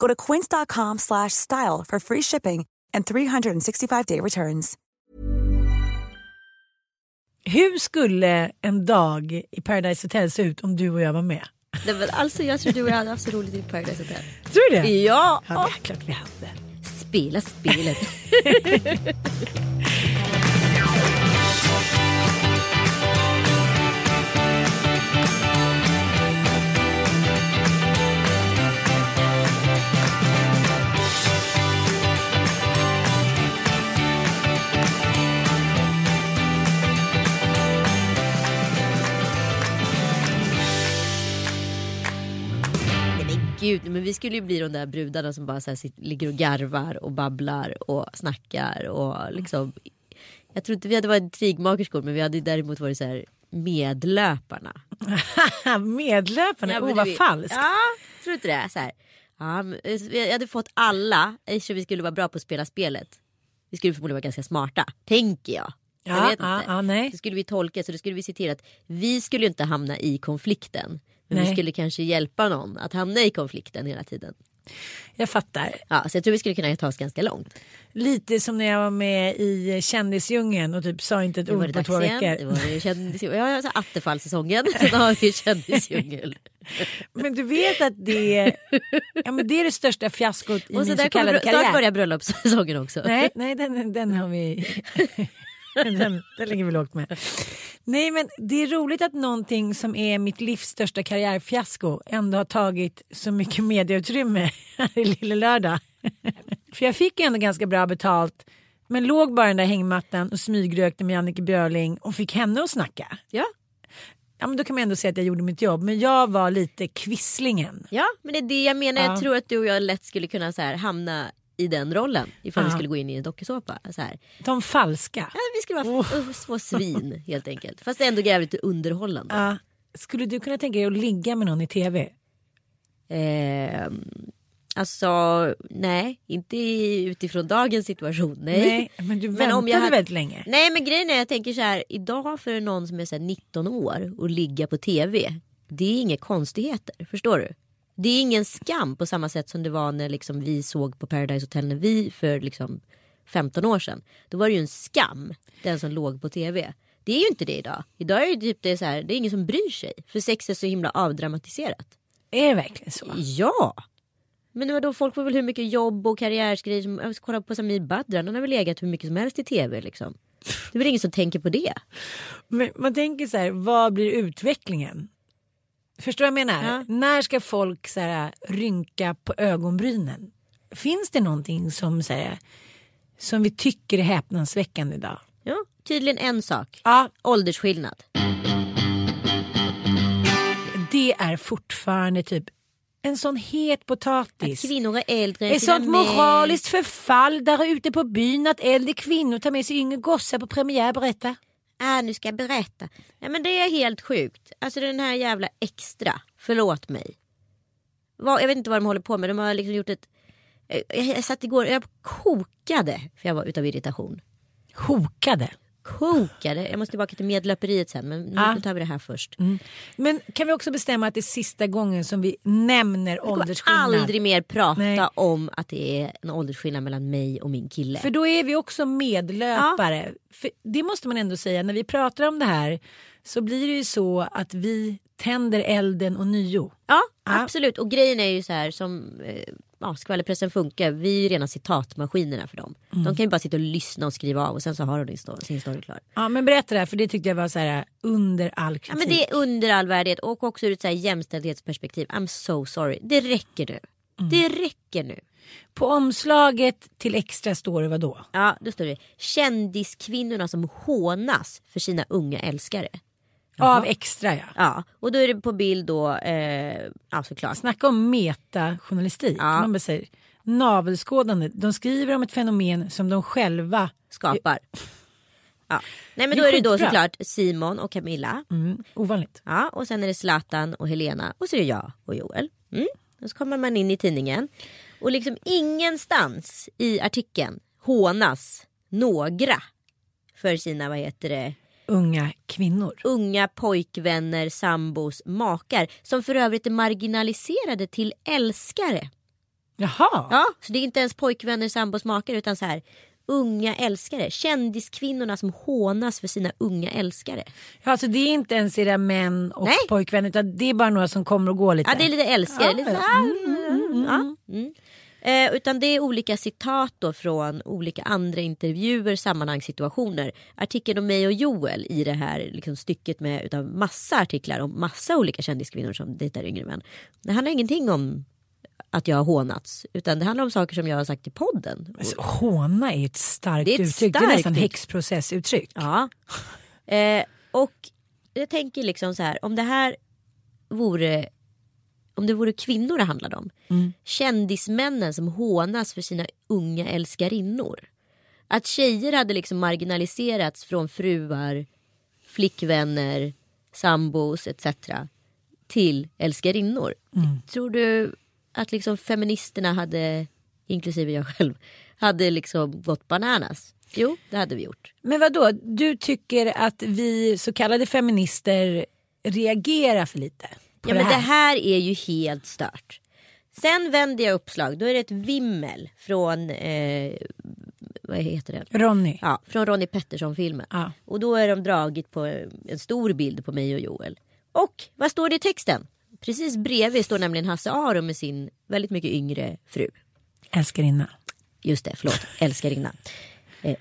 Go to quince.com slash style for free shipping and 365-day returns. Hur skulle en dag i Paradise Hotel se ut om du och jag var med? Nej, men alltså, jag tror du och jag hade haft så roligt i Paradise Hotel. Tror du det? Ja! Ja, det är klart vi hade. Spela spelet. gud, men vi skulle ju bli de där brudarna som bara så sitter, ligger och garvar och babblar och snackar och liksom. Jag tror inte vi hade varit intrigmakerskor men vi hade däremot varit så här medlöparna. Medlöparna, Ja, oh men vad falskt. Ja, tror du inte det? Så här. Ja, men, eh, jag hade fått alla, eftersom vi skulle vara bra på att spela spelet. Vi skulle förmodligen vara ganska smarta, tänker jag. jag Ja, vet ja, inte. ja, nej. Så skulle vi tolka, så då skulle vi se till att vi skulle inte hamna i konflikten. Men vi Nej. skulle kanske hjälpa någon att hamna i konflikten hela tiden. Jag fattar. Ja, så jag tror vi skulle kunna ta oss ganska långt. Lite som när jag var med i Kändisdjungeln och typ sa inte ett ord på två veckor. Det var ju kändisdjungel. Ja, alltså Attefallssäsongen. Sen har vi kändisdjungel. Men du vet att det, ja, men det är det största fiaskot i Och så min så kallade snart karriär. börjar bröllopssäsongen också. Nej, nej den, den har vi... den, den ligger vi lågt med. Nej men det är roligt att någonting som är mitt livs största karriärfiasko ändå har tagit så mycket medieutrymme här i Lille Lördag. För jag fick ju ändå ganska bra betalt men låg bara i den där hängmattan och smygrökte med Jannike Björling och fick henne att snacka. Ja. Ja men då kan man ändå säga att jag gjorde mitt jobb men jag var lite kvisslingen. Ja, men det är det jag menar. Ja. Jag tror att du och jag lätt skulle kunna så här, hamna i den rollen ifall vi skulle gå in i en dokusåpa. Så här. De falska. Ja, vi skulle vara oh. små svin helt enkelt. Fast ändå jävligt underhållande. Ja. Skulle du kunna tänka dig att ligga med någon i tv? Ehm, alltså, nej, inte utifrån dagens situation. Nej. Nej, men du Men väntade om jag hade- väldigt länge. Nej men grejen är jag tänker så här idag för någon som är så här 19 år och ligga på tv. Det är inga konstigheter, förstår du? Det är ingen skam på samma sätt som det var när liksom vi såg på Paradise Hotel när vi för liksom 15 år sedan. Då var det ju en skam, den som låg på tv. Det är ju inte det idag. Idag är det typ det är så här, det är ingen som bryr sig. För sex är så himla avdramatiserat. Är det verkligen så? Ja! Men vadå, folk får väl hur mycket jobb och karriärsgrejer som, jag ska kolla på Samir Badran, han har väl legat hur mycket som helst i tv liksom. Det är väl ingen som tänker på det. Men man tänker så här, vad blir utvecklingen? Förstår du vad jag menar? Ja. När ska folk så här, rynka på ögonbrynen? Finns det någonting som, så här, som vi tycker är häpnadsväckande idag? Ja, tydligen en sak. Ja, Åldersskillnad. det är fortfarande typ en sån het Att potatis. kvinnor är äldre än Ett sånt moraliskt förfall där ute på byn att äldre kvinnor tar med sig yngre gossar på premiär. Berätta. Äh, nu ska jag berätta. Ja, men det är helt sjukt. Alltså den här jävla extra. Förlåt mig. Vad, jag vet inte vad de håller på med. De har liksom gjort ett... Jag, jag satt igår jag kokade för jag var utav irritation. Hokade. Kokade. Jag måste tillbaka till medlöperiet sen men nu Ja. tar vi det här först. Men kan vi också bestämma att det är sista gången som vi nämner åldersskillnad? aldrig mer prata Nej. om att det är en åldersskillnad mellan mig och min kille. För då är vi också medlöpare. För det måste man ändå säga, när vi pratar om det här så blir det ju så att vi tänder elden och nio. Ja, Ja. absolut. Och grejen är ju så här som eh, ja, skvallerpressen funkar. Vi är ju rena citatmaskinerna för dem. Mm. De kan ju bara sitta och lyssna och skriva av och sen så har de story, sin story klar. Ja men berätta det här för det tyckte jag var så här under all kritik. Ja, men det är under all värdighet och också ur ett så här jämställdhetsperspektiv. I'm so sorry. Det räcker nu. Mm. Det räcker nu. På omslaget till extra står det vad då? Ja, då står det kändiskvinnorna som hånas för sina unga älskare. Av extra ja. Ja, och då är det på bild då, eh, ja såklart. Snacka om metajournalistik. Ja. Man säger, navelskådande. De skriver om ett fenomen som de själva Skapar. Ja. Nej men Det då är det då såklart Simon och Camilla. Mm, ovanligt. Ja, och sen är det Zlatan och Helena och så är det jag och Joel. Mm. Och så kommer man in i tidningen. Och liksom ingenstans i artikeln hånas några för sina, vad heter det, Unga kvinnor. unga pojkvänner, sambos, makar. Som för övrigt är marginaliserade till älskare. Jaha. Ja, så det är inte ens pojkvänner, sambos, makar utan så här unga älskare. Kändiskvinnorna som hånas för sina unga älskare. Ja, alltså det är inte ens era män och Nej. pojkvänner utan det är bara några som kommer och går lite. Ja, det är lite älskare. Ja, lite, ja. så här, ja, mm. Eh, utan det är olika citat då från olika andra intervjuer, sammanhang, situationer. Artikeln om mig och Joel i det här liksom, stycket med utav massa artiklar om massa olika kändiskvinnor som dejtar yngre män. Det handlar ingenting om att jag har hånats utan det handlar om saker som jag har sagt i podden. Alltså, håna är ett starkt Det är ett uttryck. det är starkt nästan uttryck. häxprocessuttryck. Ja. Eh, och jag tänker liksom så här om det här vore om det vore kvinnor det handlade om. Kändismännen som hånas för sina unga älskarinnor. Att tjejer hade liksom marginaliserats från fruar, flickvänner, sambos etc. till älskarinnor. Tror du att liksom feministerna hade, inklusive jag själv, hade liksom gått bananas? Jo, det hade vi gjort. Men vad då? du tycker att vi så kallade feminister reagerar för lite Ja det men det här? här är ju helt stört. Sen vänder jag uppslag, då är det ett vimmel från, eh, vad heter det? Ronny. Ja, från Ronnie Pettersson-filmen. Ja. Och då är de dragit på en stor bild på mig och Joel. Och vad står det i texten? Precis bredvid står nämligen Hasse Aro med sin väldigt mycket yngre fru. Älskarinna. Just det, förlåt, älskarinna. Eh,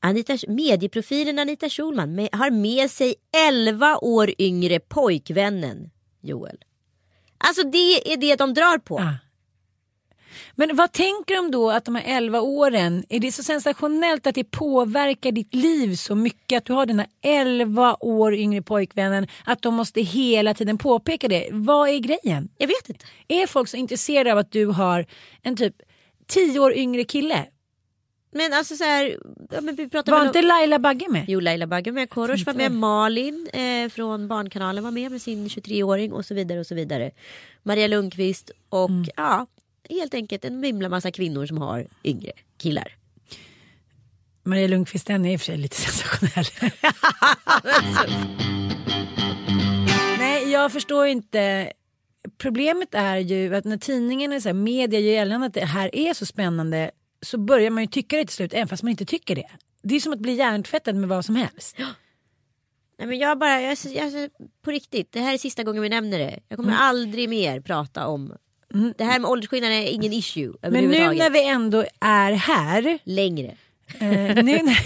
Anita, medieprofilen Anita Schulman med, har med sig 11 år yngre pojkvännen Joel. Alltså det är det de drar på. Ja. Men vad tänker de då att de här 11 åren, är det så sensationellt att det påverkar ditt liv så mycket att du har den här 11 år yngre pojkvännen att de måste hela tiden påpeka det. Vad är grejen? Jag vet inte. Är folk så intresserade av att du har en typ 10 år yngre kille? Men alltså så här, ja, men vi pratar Var inte. Laila Bagge med? Jo, Laila Bagge med, Korosh var med, Malin eh, från Barnkanalen var med med sin 23-åring och så vidare och så vidare. Maria Lundqvist och ja, helt enkelt en himla massa kvinnor som har yngre killar. Maria Lundqvist den är i och för sig lite sensationell. Nej jag förstår inte. Problemet är ju att när tidningen, här, media gör gällande att det här är så spännande så börjar man ju tycka det till slut även fast man inte tycker det. Det är som att bli hjärntvättad med vad som helst. Nej, men jag bara, jag, jag, på riktigt, det här är sista gången vi nämner det. Jag kommer aldrig mer prata om det här med åldersskillnaden är ingen issue Men nu när vi ändå är här Längre. Eh, nu, när,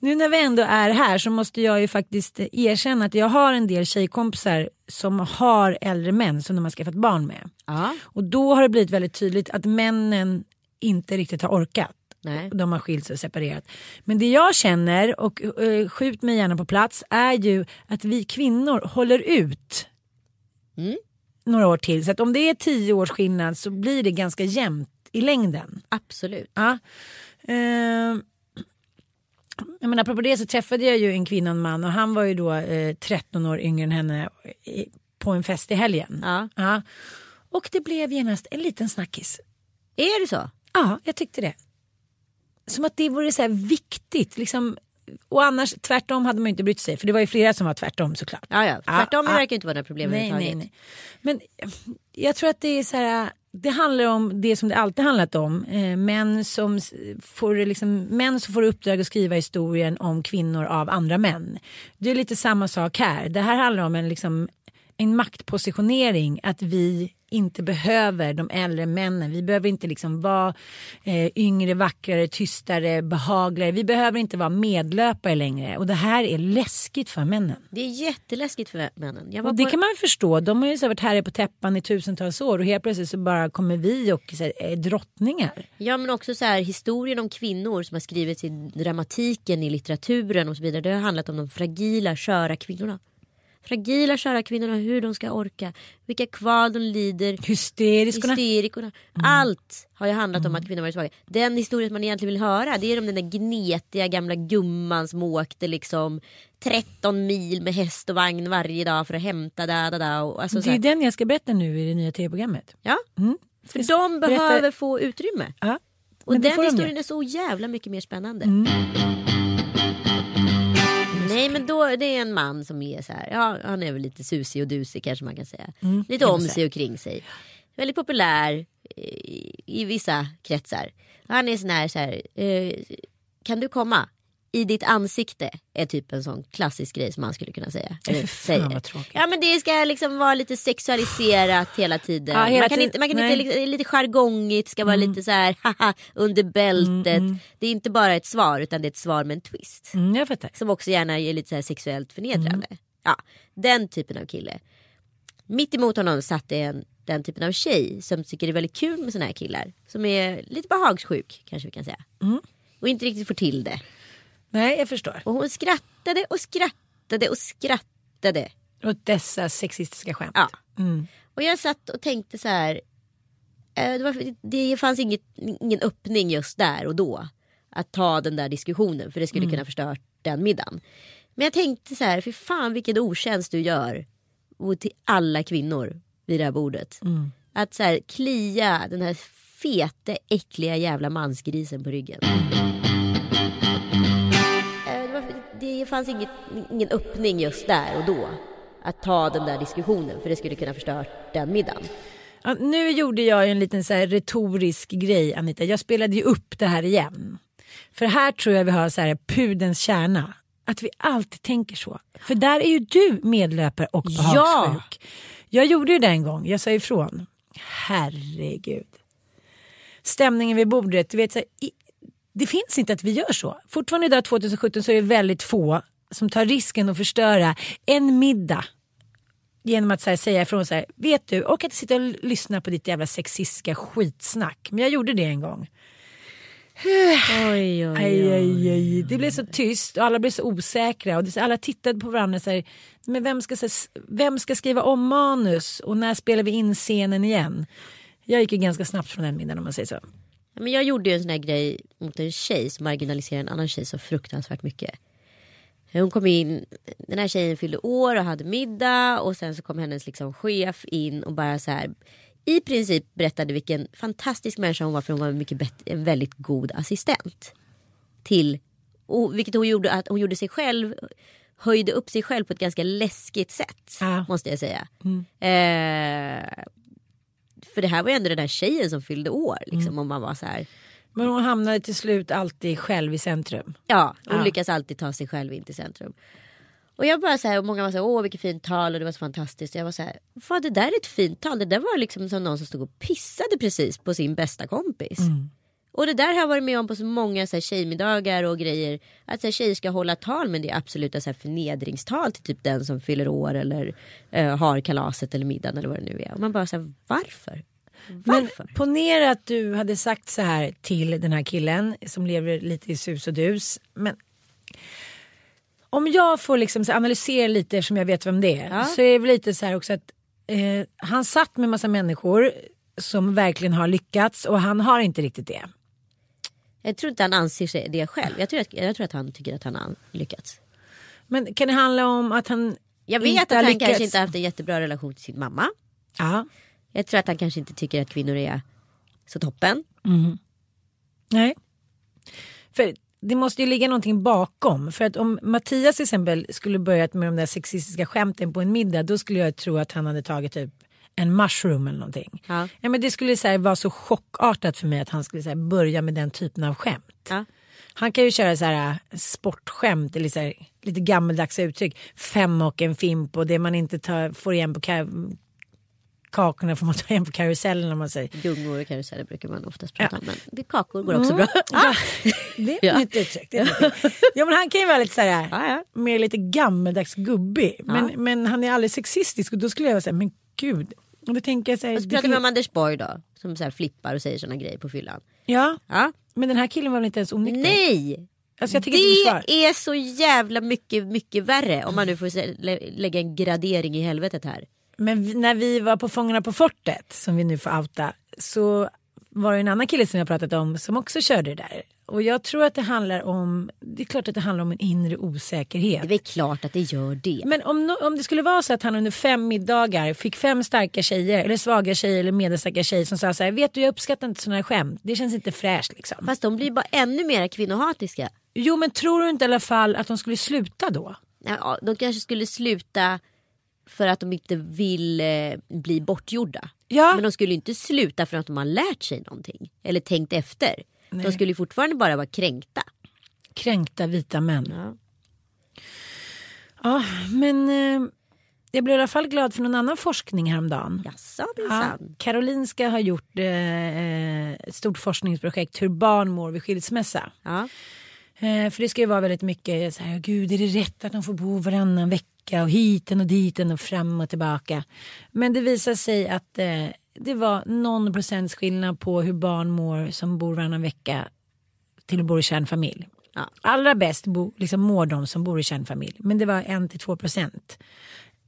nu när vi ändå är här så måste jag ju faktiskt erkänna att jag har en del tjejkompisar som har äldre män som de har skaffat barn med. Ja. Och då har det blivit väldigt tydligt att männen inte riktigt har orkat. Nej. De har skilt sig och separerat. Men det jag känner, och uh, skjut mig gärna på plats, är ju att vi kvinnor håller ut Mm. några år till. Så att om det är tio års skillnad så blir det ganska jämnt i längden. Absolut. Ja. Eh, jag menar, apropå det så träffade jag ju en kvinna och en man och han var ju då eh, 13 år yngre än henne i, på en fest i helgen. Ja. Ja. Och det blev genast en liten snackis. Är det så? Ja, jag tyckte det. Som att det vore så här viktigt. Liksom, och annars tvärtom hade man ju inte brytt sig. För det var ju flera som var tvärtom såklart. Ja, ja. Tvärtom ja. verkar inte vara några problem Nej, nej, nej. Men jag tror att det är så här. Det handlar om det som det alltid handlat om. Eh, män, som får, liksom, män som får uppdrag att skriva historien om kvinnor av andra män. Det är lite samma sak här. Det här handlar om en, liksom, en maktpositionering. Att vi inte behöver de äldre männen. Vi behöver inte liksom vara eh, yngre, vackrare, tystare, behagligare. Vi behöver inte vara medlöpare längre. Och det här är läskigt för männen. Det är jätteläskigt för männen. Och det på- kan man förstå. De har ju så varit här på täppan i tusentals år och helt plötsligt så bara kommer vi och så här, är drottningar. Ja men också så här historien om kvinnor som har skrivits i dramatiken i litteraturen och så vidare. Det har handlat om de fragila sköra kvinnorna. Fragila sköra kvinnorna, hur de ska orka, vilka kval de lider. Hysteriskorna. Hysterikorna. Allt har ju handlat om att kvinnor varit svaga. Den historien man egentligen vill höra det är om den där gnetiga gamla gumman som åkte liksom 13 mil med häst och vagn varje dag för att hämta da da da. Och, alltså, så Det är den jag ska berätta nu i det nya tv-programmet. Ja, Mm. för de Berätta- behöver få utrymme. Ja. Och det den de historien ju. är så jävla mycket mer spännande. Nej men då det är en man som är så här, ja han är väl lite susig och dusig kanske man kan säga. Mm, lite om sig och kring sig. Väldigt populär i, i vissa kretsar. Han är sån här, så här eh, kan du komma? I ditt ansikte är typ en sån klassisk grej som man skulle kunna säga. Eller säger. Ja men det ska liksom vara lite sexualiserat hela tiden. Ja, hela man kan inte, man kan nej. inte det är lite jargongigt, ska vara lite så här haha, under bältet. Det är inte bara ett svar utan det är ett svar med en twist. Mm, jag fattar. Som också gärna är lite så här sexuellt förnedrande. Ja, den typen av kille. Mitt emot honom satt en, den typen av tjej som tycker det är väldigt kul med såna här killar. Som är lite behagssjuk kanske vi kan säga. Och inte riktigt får till det. Nej, jag förstår. Och hon skrattade och skrattade och skrattade. Åt dessa sexistiska skämt. Ja. Mm. Och jag satt och tänkte så här. eh, Det, var, det fanns inget, ingen öppning just där och då. Att ta den där diskussionen för det skulle kunna förstöra den middagen. Men jag tänkte så här, för fan vilken otjänst du gör. Till alla kvinnor vid det här bordet. Att så här klia den här fete äckliga jävla mansgrisen på ryggen. Det fanns inget, ingen öppning just där och då. Att ta den där diskussionen för det skulle kunna förstöra den middagen. Ja, nu gjorde jag en liten så retorisk grej Anita. Jag spelade ju upp det här igen. För här tror jag vi har så här pudens kärna. Att vi alltid tänker så. För där är ju du medlöpare och behagssjuk. Jag gjorde ju det en gång. Jag sa ifrån. Herregud. Stämningen vid bordet. Du vet, så här, i, det finns inte att vi gör så. Fortfarande idag 2017 så är det väldigt få som tar risken att förstöra en middag genom att här, säga ifrån så här, vet du, och att sitta och lyssna på ditt jävla sexistiska skitsnack. Men jag gjorde det en gång. Oj, oj, aj, aj. Det blev så tyst och alla blev så osäkra och alla tittade på varandra så här, men vem ska, här, vem ska skriva om manus och när spelar vi in scenen igen? Jag gick ju ganska snabbt från den middagen om man säger så. Men jag gjorde ju en sån här grej mot en tjej som marginaliserade en annan tjej så fruktansvärt mycket. Hon kom in, den här tjejen fyllde år och hade middag och sen så kom hennes liksom chef in och bara så här i princip berättade vilken fantastisk människa hon var för hon var mycket bättre, en väldigt god assistent. Till, och, vilket hon gjorde att hon gjorde sig själv höjde upp sig själv på ett ganska läskigt sätt. Ja. Måste jag säga. Eh, för det här var ju ändå den här tjejen som fyllde år. Liksom, och man var så här, Men hon hamnade till slut alltid själv i centrum. Ja, hon Ja. lyckas alltid ta sig själv in till centrum. Och jag bara så här, och många var så här, åh vilket fint tal och det var så fantastiskt. Och jag var så här, vad det där är ett fint tal. Det där var liksom som någon som stod och pissade precis på sin bästa kompis. Och det där har jag varit med om på så många så här, tjejmiddagar och grejer. Att så här, tjejer ska hålla tal men det är absoluta så här, förnedringstal till typ den som fyller år eller eh, har kalaset eller middagen eller vad det nu är. Och man bara så här, varför? Varför? Men ponera att du hade sagt så här till den här killen som lever lite i sus och dus. Men om jag får liksom analysera lite eftersom jag vet vem det är. Ja. Så är det lite så här också att eh, han satt med massa människor som verkligen har lyckats och han har inte riktigt det. Jag tror inte han anser sig det själv. Jag tror att, jag tror att han tycker att han har lyckats. Men kan det handla om att han Jag vet att han lyckats? kanske inte har haft en jättebra relation till sin mamma. Ja. Jag tror att han kanske inte tycker att kvinnor är så toppen. Nej. För det måste ju ligga någonting bakom. För att om Mattias till exempel skulle börjat med de där sexistiska skämten på en middag då skulle jag tro att han hade tagit typ en mushroom eller någonting. Ja. Ja, men det skulle så här, vara så chockartat för mig att han skulle så här, börja med den typen av skämt. Ja. Han kan ju köra så här äh, sportskämt eller så här, lite gammaldags uttryck. Fem och en fimp och det man inte tar, får igen på ka- kakorna får man ta hem på karusellen om man säger. Gungor och karuseller brukar man oftast prata om. Men kakor går också bra. Ja, det är ett Ja. nytt uttryck. Det är ja, men han kan ju vara lite så här, Ja, ja. mer lite gammeldags gubbig. Men, men han är aldrig sexistisk och då skulle jag här, men gud. Och tänker jag så här, Och så pratar vi om Anders Borg då. Som så här flippar och säger såna grejer på fyllan. Ja, Ja. men den här killen var väl inte ens onykter? Nej! Alltså. Det är så jävla mycket, mycket värre. Om man nu får lä- lägga en gradering i helvetet här. Men vi- när vi var på Fångarna på fortet, som vi nu får outa, så var det en annan kille som jag pratat om som också körde det där. Och jag tror att det handlar om, det är klart att det handlar om en inre osäkerhet. Det är väl klart att det gör det. Men om, no- om det skulle vara så att han under fem middagar fick fem starka tjejer eller svaga tjejer eller medelstarka tjejer som sa så här, vet du jag uppskattar inte sådana här skämt, det känns inte fräscht liksom. Fast de blir bara ännu mer kvinnohatiska. Jo men tror du inte i alla fall att de skulle sluta då? Ja, de kanske skulle sluta för att de inte vill eh, bli bortgjorda. Ja. Men de skulle inte sluta för att de har lärt sig någonting. Eller tänkt efter. De skulle ju fortfarande bara vara kränkta. Kränkta vita män. Ja. Ja men eh, jag blev i alla fall glad för någon annan forskning häromdagen. Jaså Ja, minsann. Karolinska har gjort eh, ett stort forskningsprojekt hur barn mår vid skilsmässa. Ja. Eh, för det ska ju vara väldigt mycket så här, gud är det rätt att de får bo varannan vecka och hiten och diten och fram och tillbaka. Men det visar sig att eh, det var någon procents skillnad på hur barn mår som bor varannan vecka till att bo i kärnfamilj. Ja. Allra bäst bo, liksom mår de som bor i kärnfamilj. Men det var en till två procent.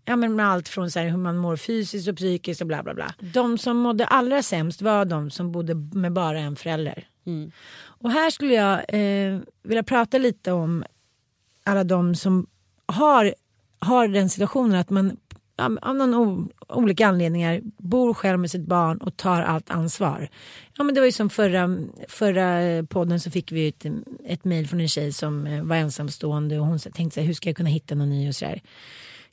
Ja men med allt från så här, hur man mår fysiskt och psykiskt och bla bla bla. De som mådde allra sämst var de som bodde med bara en förälder. Och här skulle jag eh, vilja prata lite om alla de som har, har den situationen att man av någon o, olika anledningar bor själv med sitt barn och tar allt ansvar. Ja, men det var ju som förra, förra podden så fick vi ett, ett mejl från en tjej som eh, var ensamstående och hon tänkte så här, hur ska jag kunna hitta någon ny och så där.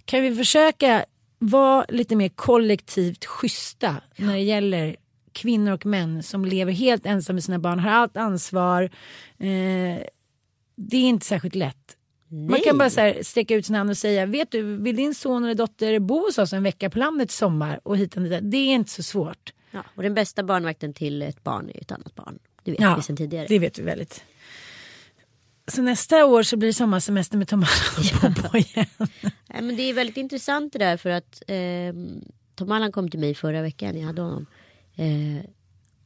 Kan vi försöka vara lite mer kollektivt schyssta när det gäller kvinnor och män som lever helt ensamma med sina barn, har allt ansvar. Eh, det är inte särskilt lätt. Man kan bara så här sträcka ut sin hand och säga, vet du, vill din son eller dotter bo hos oss en vecka på landet i sommar och hit och dit. Det är inte så svårt. Ja. Och den bästa barnvakten till ett barn är ett annat barn. Det vet Ja, vi sedan tidigare. det vet vi väldigt. Så nästa år så blir det sommarsemester med Tom Allan och Bobo igen. Nej, men det är väldigt intressant det där för att eh, Tom Allan kom till mig förra veckan. Jag hade honom. Eh,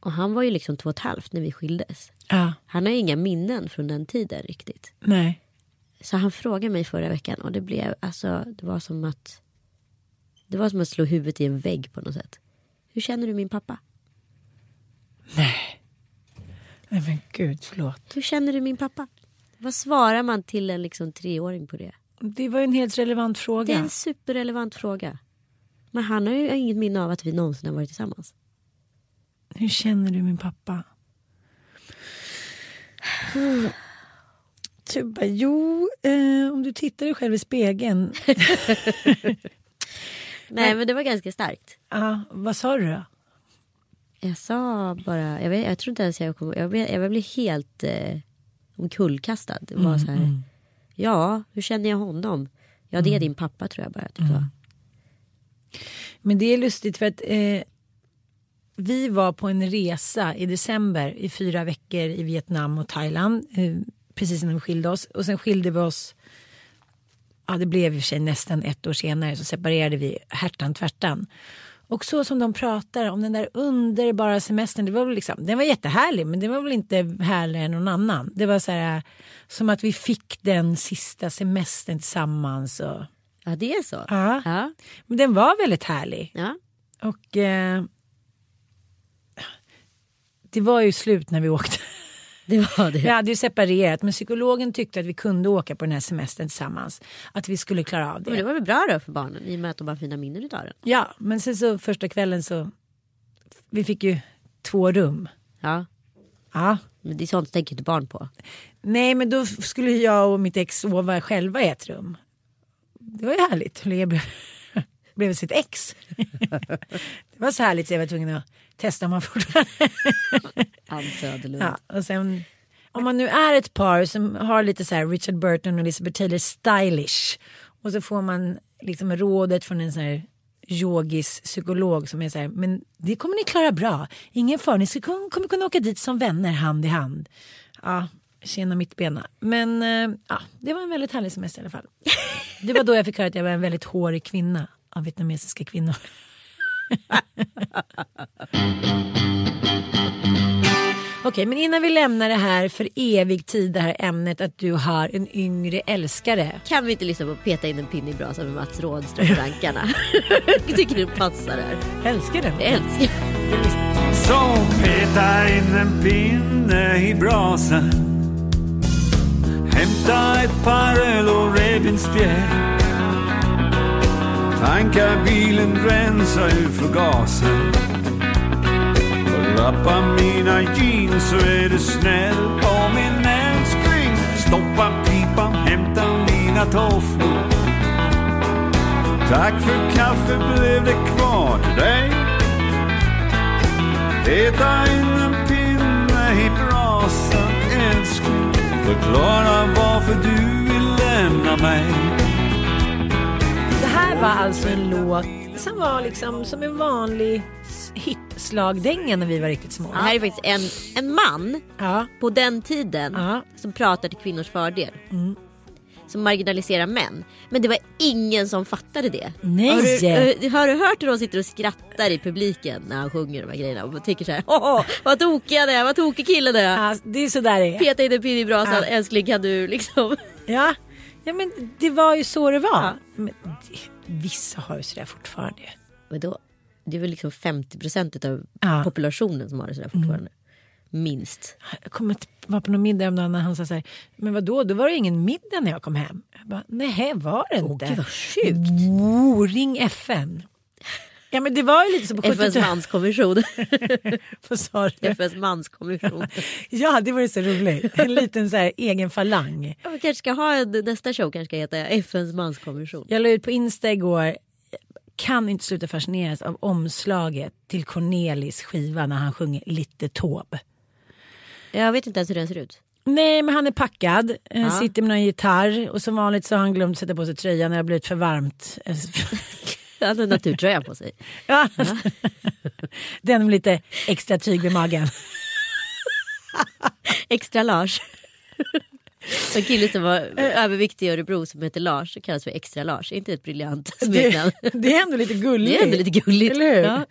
och han var ju liksom två och ett halvt när vi skildes. Ja, Han har ju inga minnen från den tiden riktigt. nej. Så han frågade mig förra veckan och det blev alltså det var som att det var som att slå huvudet i en vägg på något sätt. Hur känner du min pappa? Nej. Nej men gud, förlåt. Hur känner du min pappa? Vad svarar man till en liksom treåring på det? Det var ju en helt relevant Det är fråga. en superrelevant fråga. Men han har ju inget minne av att vi någonsin har varit tillsammans. Hur känner du min pappa? Tuba, jo, eh, om du tittar dig själv i spegeln. Nej men det var ganska starkt. Ja, vad sa du då? Jag sa bara, jag, vet, jag tror inte ens jag kom, jag, jag blev helt eh, omkullkastad. Det var så här, ja hur känner jag honom? Ja det är din pappa tror jag bara du sa. Men det är lustigt för att eh, vi var på en resa i december i fyra veckor i Vietnam och Thailand. Eh, precis innan vi skilde oss. Och sen skilde vi oss. Ja det blev i och för sig nästan ett år senare så separerade vi härtan tvärtan. Och så som de pratar om den där underbara semestern. Det var väl liksom, den var jättehärlig men den var väl inte härligare än någon annan. Det var så här som att vi fick den sista semestern tillsammans. Och, Ja det är så. Ja. ja. men den var väldigt härlig. ja. Och eh, det var ju slut när vi åkte. Det var det. Vi hade ju separerat men psykologen tyckte att vi kunde åka på den här semestern tillsammans. Att vi skulle klara av det. Men det var väl bra då för barnen i och med att de har fina minnen utav den. Ja men sen så första kvällen så vi fick ju två rum. Ja. Ja. Men det är sånt tänker inte barn på. Nej men då skulle jag och mitt ex sova själva i ett rum. Det var ju härligt. Blev, blev sitt ex. Det var så härligt så jag var tvungen att testa om man fortfarande Ann Söderlund. Ja, och sen, om man nu är ett par som har lite så här Richard Burton och Elizabeth Taylor stylish och så får man liksom rådet från en sån här yogis psykolog som är så här, men det kommer ni klara bra. Ingen fara, ni ska, kommer kunna åka dit som vänner hand i hand. Ja, tjena mitt bena. Men eh, ja, det var en väldigt härlig semester i alla fall. Det var då jag fick höra att jag var en väldigt hårig kvinna av vietnamesiska kvinnor. Okej, men innan vi lämnar det här för evig tid, det här ämnet att du har en yngre älskare. Kan vi inte lyssna på Peta in en pinne i brasan med Mats Rådström och Rankarna? jag tycker det passar här. Älskar den. Älskar Så peta in en pinne i brasan Hämta ett par öl och revbensspjäll Tanka bilen, rensa ur förgasaren lappa mina jeans så är du snäll. På min älskling Stoppa pipan, hämta mina tofflor. Tack för kaffe blev det kvar till dig. Peta in en pinne i brasan älskling. Förklara varför du vill lämna mig var alltså en låt som var liksom som en vanlig hitslagdänga när vi var riktigt små. Det här är faktiskt en, en man Ja. på den tiden Ja. som pratar till kvinnors fördel. Som marginaliserar män. Men det var ingen som fattade det. Nej. Har du, eh, har du hört hur de sitter och skrattar i publiken när han sjunger de här grejerna och tycker så här. Åh, vad tokig han är, vad tokig killen är. Ja, det är så där det är. Peta in en pinne i brasan, Ja. älskling kan du liksom. Ja. ja, men det var ju så det var. Men det, vissa har ju sådär fortfarande. Vadå? Det är väl liksom 50% av Ja. Mm. populationen som har det sådär fortfarande. Minst. Jag kommer att vara på någon middag om dagen när han sa så här, men vadå, då var det ingen middag när jag kom hem. Jag bara, nej var det inte. gud, vad sjukt. Oh, ring FN. Ja men det var ju lite så på FNs 70-talet. manskommission. Vad sa du? FNs manskommission. Ja det var så roligt. En liten så här egen falang. Ja, Vi kanske ska ha en, nästa show kanske ska heta FNs manskommission. Jag la ut på Insta igår, kan inte sluta fascineras av omslaget till Cornelis skiva när han sjunger Lite Taube. Jag vet inte ens hur den ser ut. Nej men han är packad, eh, Ja. sitter med någon gitarr och som vanligt så har han glömt sätta på sig tröjan när det har blivit för varmt. Han hade naturtröja på sig. Ja. Den med lite extra tyg vid magen. Extra Lars. En kille som var överviktig i Örebro som heter Lars och kallas för Extra Lars. Är inte ett briljant smeknamn? Det, det är ändå lite gulligt. Det är ändå lite gulligt. Eller hur? Ja.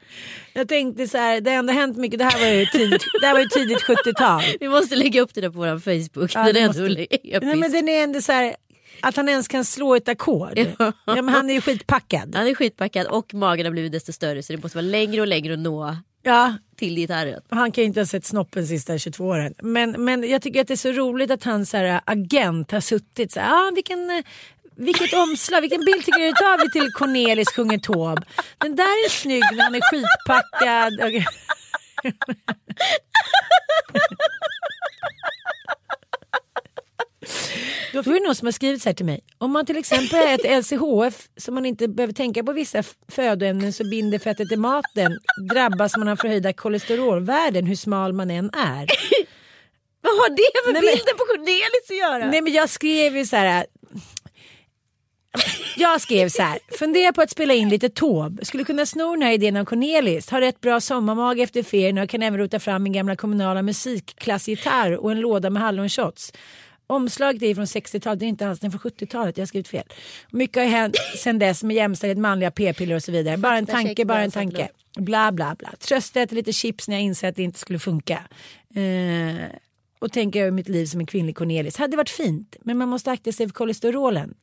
Jag tänkte så här, det har ändå hänt mycket. Det här var ju tidigt, det här var ju tidigt 70-tal. Vi måste lägga upp det där på vår Facebook. Ja, den är måste- ändå. Nej, men den är ändå så här, att han ens kan slå ett ackord. Ja. Men han är ju skitpackad. Han är skitpackad och magen har blivit desto större så det måste vara längre och längre att nå Ja, till gitarren. han kan ju inte ha sett snoppen sista 22 åren. Men, men jag tycker att det är så roligt att hans här, agent har suttit så här, ah, vilken, eh, vilket omslag, vilken bild tycker du tar vi till Cornelis sjunger Taube? Den där är snygg när han är skitpackad. Då är det någon som har skrivit så här till mig. Om man till exempel ett LCHF så man inte behöver tänka på vissa födoämnen så binder fettet i maten drabbas man av förhöjda kolesterolvärden hur smal man än är. Vad har det med Nej, men- bilden på Cornelis att göra? Nej men jag skrev ju så här. Jag skrev så här, fundera på att spela in lite Taube. Skulle kunna sno den här idén av Cornelis. Har rätt bra sommarmag efter ferien och kan även rota fram min gamla kommunala musikklassgitarr och en låda med hallonshots. Omslaget är från 60-talet, det är inte alls, den från 70-talet, jag har skrivit fel. Mycket har hänt sen dess med jämställdhet, manliga p-piller och så vidare. Bara en tanke, bara en tanke. Bla bla bla. Trösta äter lite chips när jag inser att det inte skulle funka. Eh, och tänker över mitt liv som en kvinnlig Cornelis. Hade varit fint, men man måste akta sig för kolesterolen.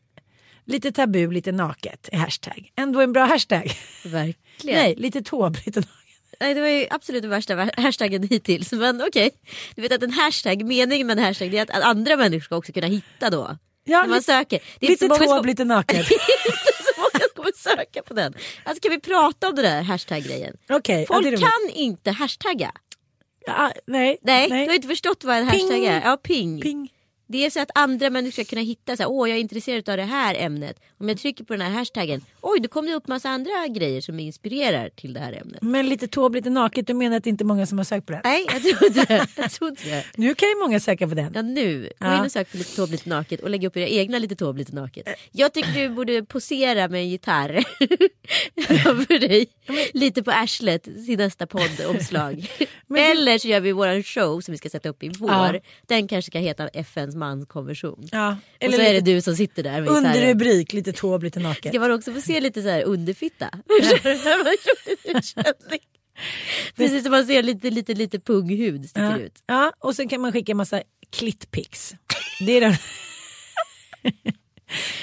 Lite tabu, lite naket hashtag. Ändå en bra hashtag. Verkligen. Nej, lite tåb, lite naket. Nej, det var ju absolut den värsta hashtaggen hittills. Men okej. Du vet att en hashtag, meningen med en hashtag är att, andra människor ska också kunna hitta då. Ja, när man lite- söker. Det är Lite tåb, som, lite som kommer söka på den. Alltså kan vi prata om det där hashtag-grejen? Ja, Folk roligt. kan inte hashtagga. Ja, nej, Nej, du har inte förstått vad en Ping. hashtag är. Ja, ping. Ping. Det är så att andra människor ska kunna hitta så här, åh jag är intresserad av det här ämnet. Om jag trycker på den här hashtaggen, oj då kommer det upp massa andra grejer som inspirerar till det här ämnet. Men lite tåb, lite naket, du menar att det inte är många som har sökt på den? Nej, jag tror inte det. Jag tror inte det. Nu kan ju många söka på den. Ja nu, gå Ja. in och sök på lite tåb lite naket och lägg upp era egna lite tåb lite naket. Jag tycker du borde posera med en gitarr framför dig. Lite på arslet till nästa poddomslag. Eller så gör vi våran show som vi ska sätta upp i vår. Ja. Den kanske ska heta FNs manskonvention. Ja. Och Eller så är det lite du som sitter där med gitarren. underrubrik, lite tåb, lite naket. Ska man också få se lite så här underfitta? Precis som man ser lite, lite, lite punghud sticker Ja. ut. ja, och sen kan man skicka en massa klittpics. Det är den.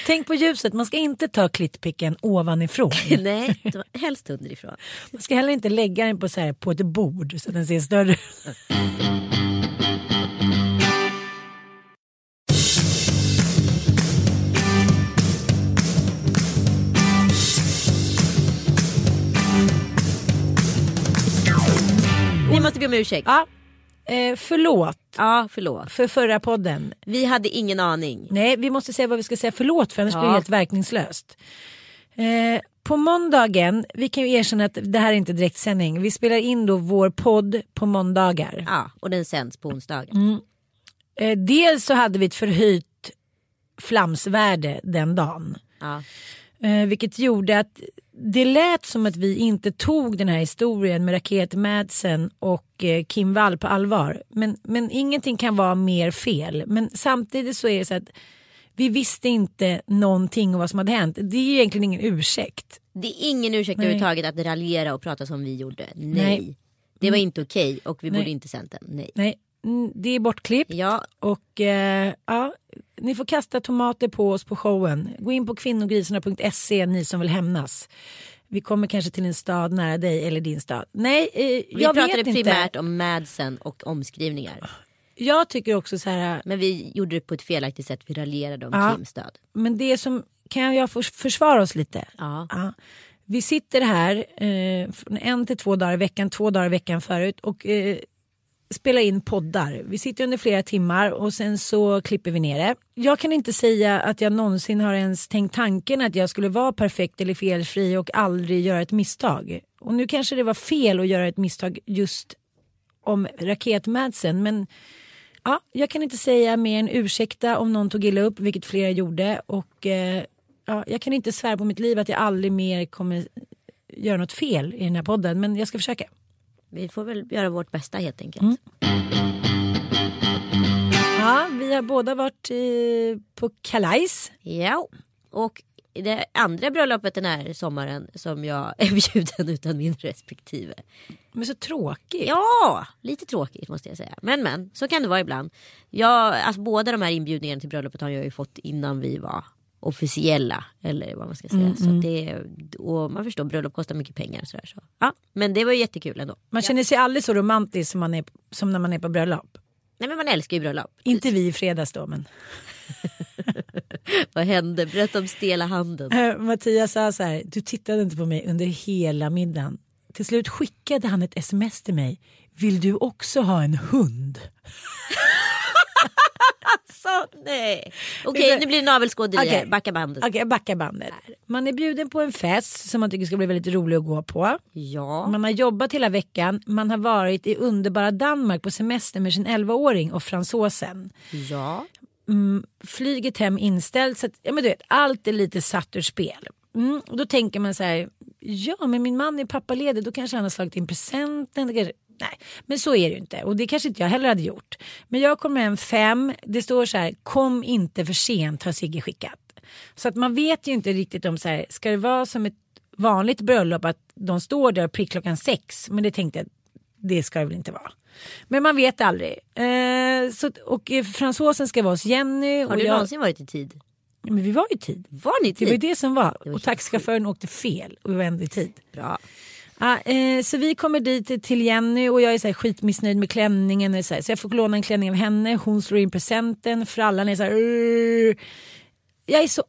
Tänk på ljuset, man ska inte ta klittpicken ovanifrån. Nej, helst underifrån. Man ska heller inte lägga den på, så här, på ett bord så att den ser större ut. Måste be om ursäkt. Ja, eh, förlåt Ja, förlåt. för förra podden. Vi hade ingen aning. Nej, vi måste säga vad vi ska säga förlåt för annars Ja. blir det helt verkningslöst. Eh, på måndagen, vi kan ju erkänna att det här är inte direktsändning. Vi spelar in då vår podd på måndagar. Ja, och den sänds på onsdagar. Mm. Eh, dels så hade vi ett förhöjt flamsvärde den dagen. Ja. Eh, vilket gjorde att det lät som att vi inte tog den här historien med Raket Madsen och eh, Kim Wall på allvar. Men, men ingenting kan vara mer fel. Men samtidigt så är det så att vi visste inte någonting om vad som hade hänt. Det är ju egentligen ingen ursäkt. Det är ingen ursäkt Nej. överhuvudtaget att raljera och prata som vi gjorde. Nej. Nej. Det var inte okej och vi Nej. borde inte sänt den. Nej. Nej, mm, det är bortklippt. Ja, Och eh, ja, ni får kasta tomater på oss på showen. Gå in på kvinnogrisarna.se ni som vill hämnas. Vi kommer kanske till en stad nära dig eller din stad. Nej, eh, vi jag pratade vet inte. primärt om Madsen och omskrivningar. Jag tycker också så här, Men vi gjorde det på ett felaktigt sätt. Vi raljerade om Ja. Kims död. men det som, kan jag försvara oss lite? Ja. Ja. Vi sitter här eh, från en till två dagar i veckan, två dagar i veckan förut och eh, spela in poddar. Vi sitter under flera timmar och sen så klipper vi ner det. Jag kan inte säga att jag någonsin har ens tänkt tanken att jag skulle vara perfekt eller felfri och aldrig göra ett misstag. Och nu kanske det var fel att göra ett misstag just om raketmadsen men ja, jag kan inte säga mer än ursäkta om någon tog illa upp, vilket flera gjorde. Och eh, ja, jag kan inte svära på mitt liv att jag aldrig mer kommer göra något fel i den här podden, men jag ska försöka. Vi får väl göra vårt bästa helt enkelt. Mm. Ja, vi har båda varit eh, på kalajs. Ja, och det andra bröllopet den här sommaren som jag är bjuden utan min respektive. Men så tråkigt. Ja, lite tråkigt måste jag säga. Men men, så kan det vara ibland. Jag, alltså, båda de här inbjudningarna till bröllopet har jag ju fått innan vi var officiella. Eller vad man ska säga. Så att det, och man förstår, bröllop kostar mycket pengar. Och sådär, så. Ja, men det var ju jättekul ändå. Man känner sig aldrig så romantisk som, man är, som när man är på bröllop. Nej men man älskar ju bröllop. Inte vi i fredags då, men Vad hände? Berätta om stela handen. Eh, Mattias sa så här, du tittade inte på mig under hela middagen. Till slut skickade han ett sms till mig. Vill du också ha en hund? Så, nej. Okej, nu blir det navelskåderi här. Okej. Backa bandet. Okej, backar bandet. Man är bjuden på en fest som man tycker ska bli väldigt rolig att gå på. Ja. Man har jobbat hela veckan. Man har varit i underbara Danmark på semester med sin 11-åring och fransosen. Ja. Mm, flyget hem inställt. Så att, ja, men du vet, allt är lite satt ur spel. Mm, och då tänker man så här. Ja, men min man är pappaledig. Då kanske han har slagit in presenten. Det nej, men så är det ju inte. Och det kanske inte jag heller hade gjort. Men jag kommer hem fem. Det står så här. Kom inte för sent har Sigge skickat. Så att man vet ju inte riktigt om så här. Ska det vara som ett vanligt bröllop att de står där prick klockan sex. Men det tänkte jag. Det ska det väl inte vara. Men man vet aldrig. Eh, så, och eh, fransosen ska vara hos Jenny. Har du jag, någonsin varit i tid? Men vi var i tid. Var ni i Det tid? var ju det som var. var Och taxichauffören åkte fel och vi var ändå i tid. Bra. Ah, eh, så vi kommer dit till Jenny och jag är så här skitmissnöjd med klänningen. och Så, här, så jag får låna en klänning av henne. Hon slår in presenten. Frallan är så här. "Urr." Jag är så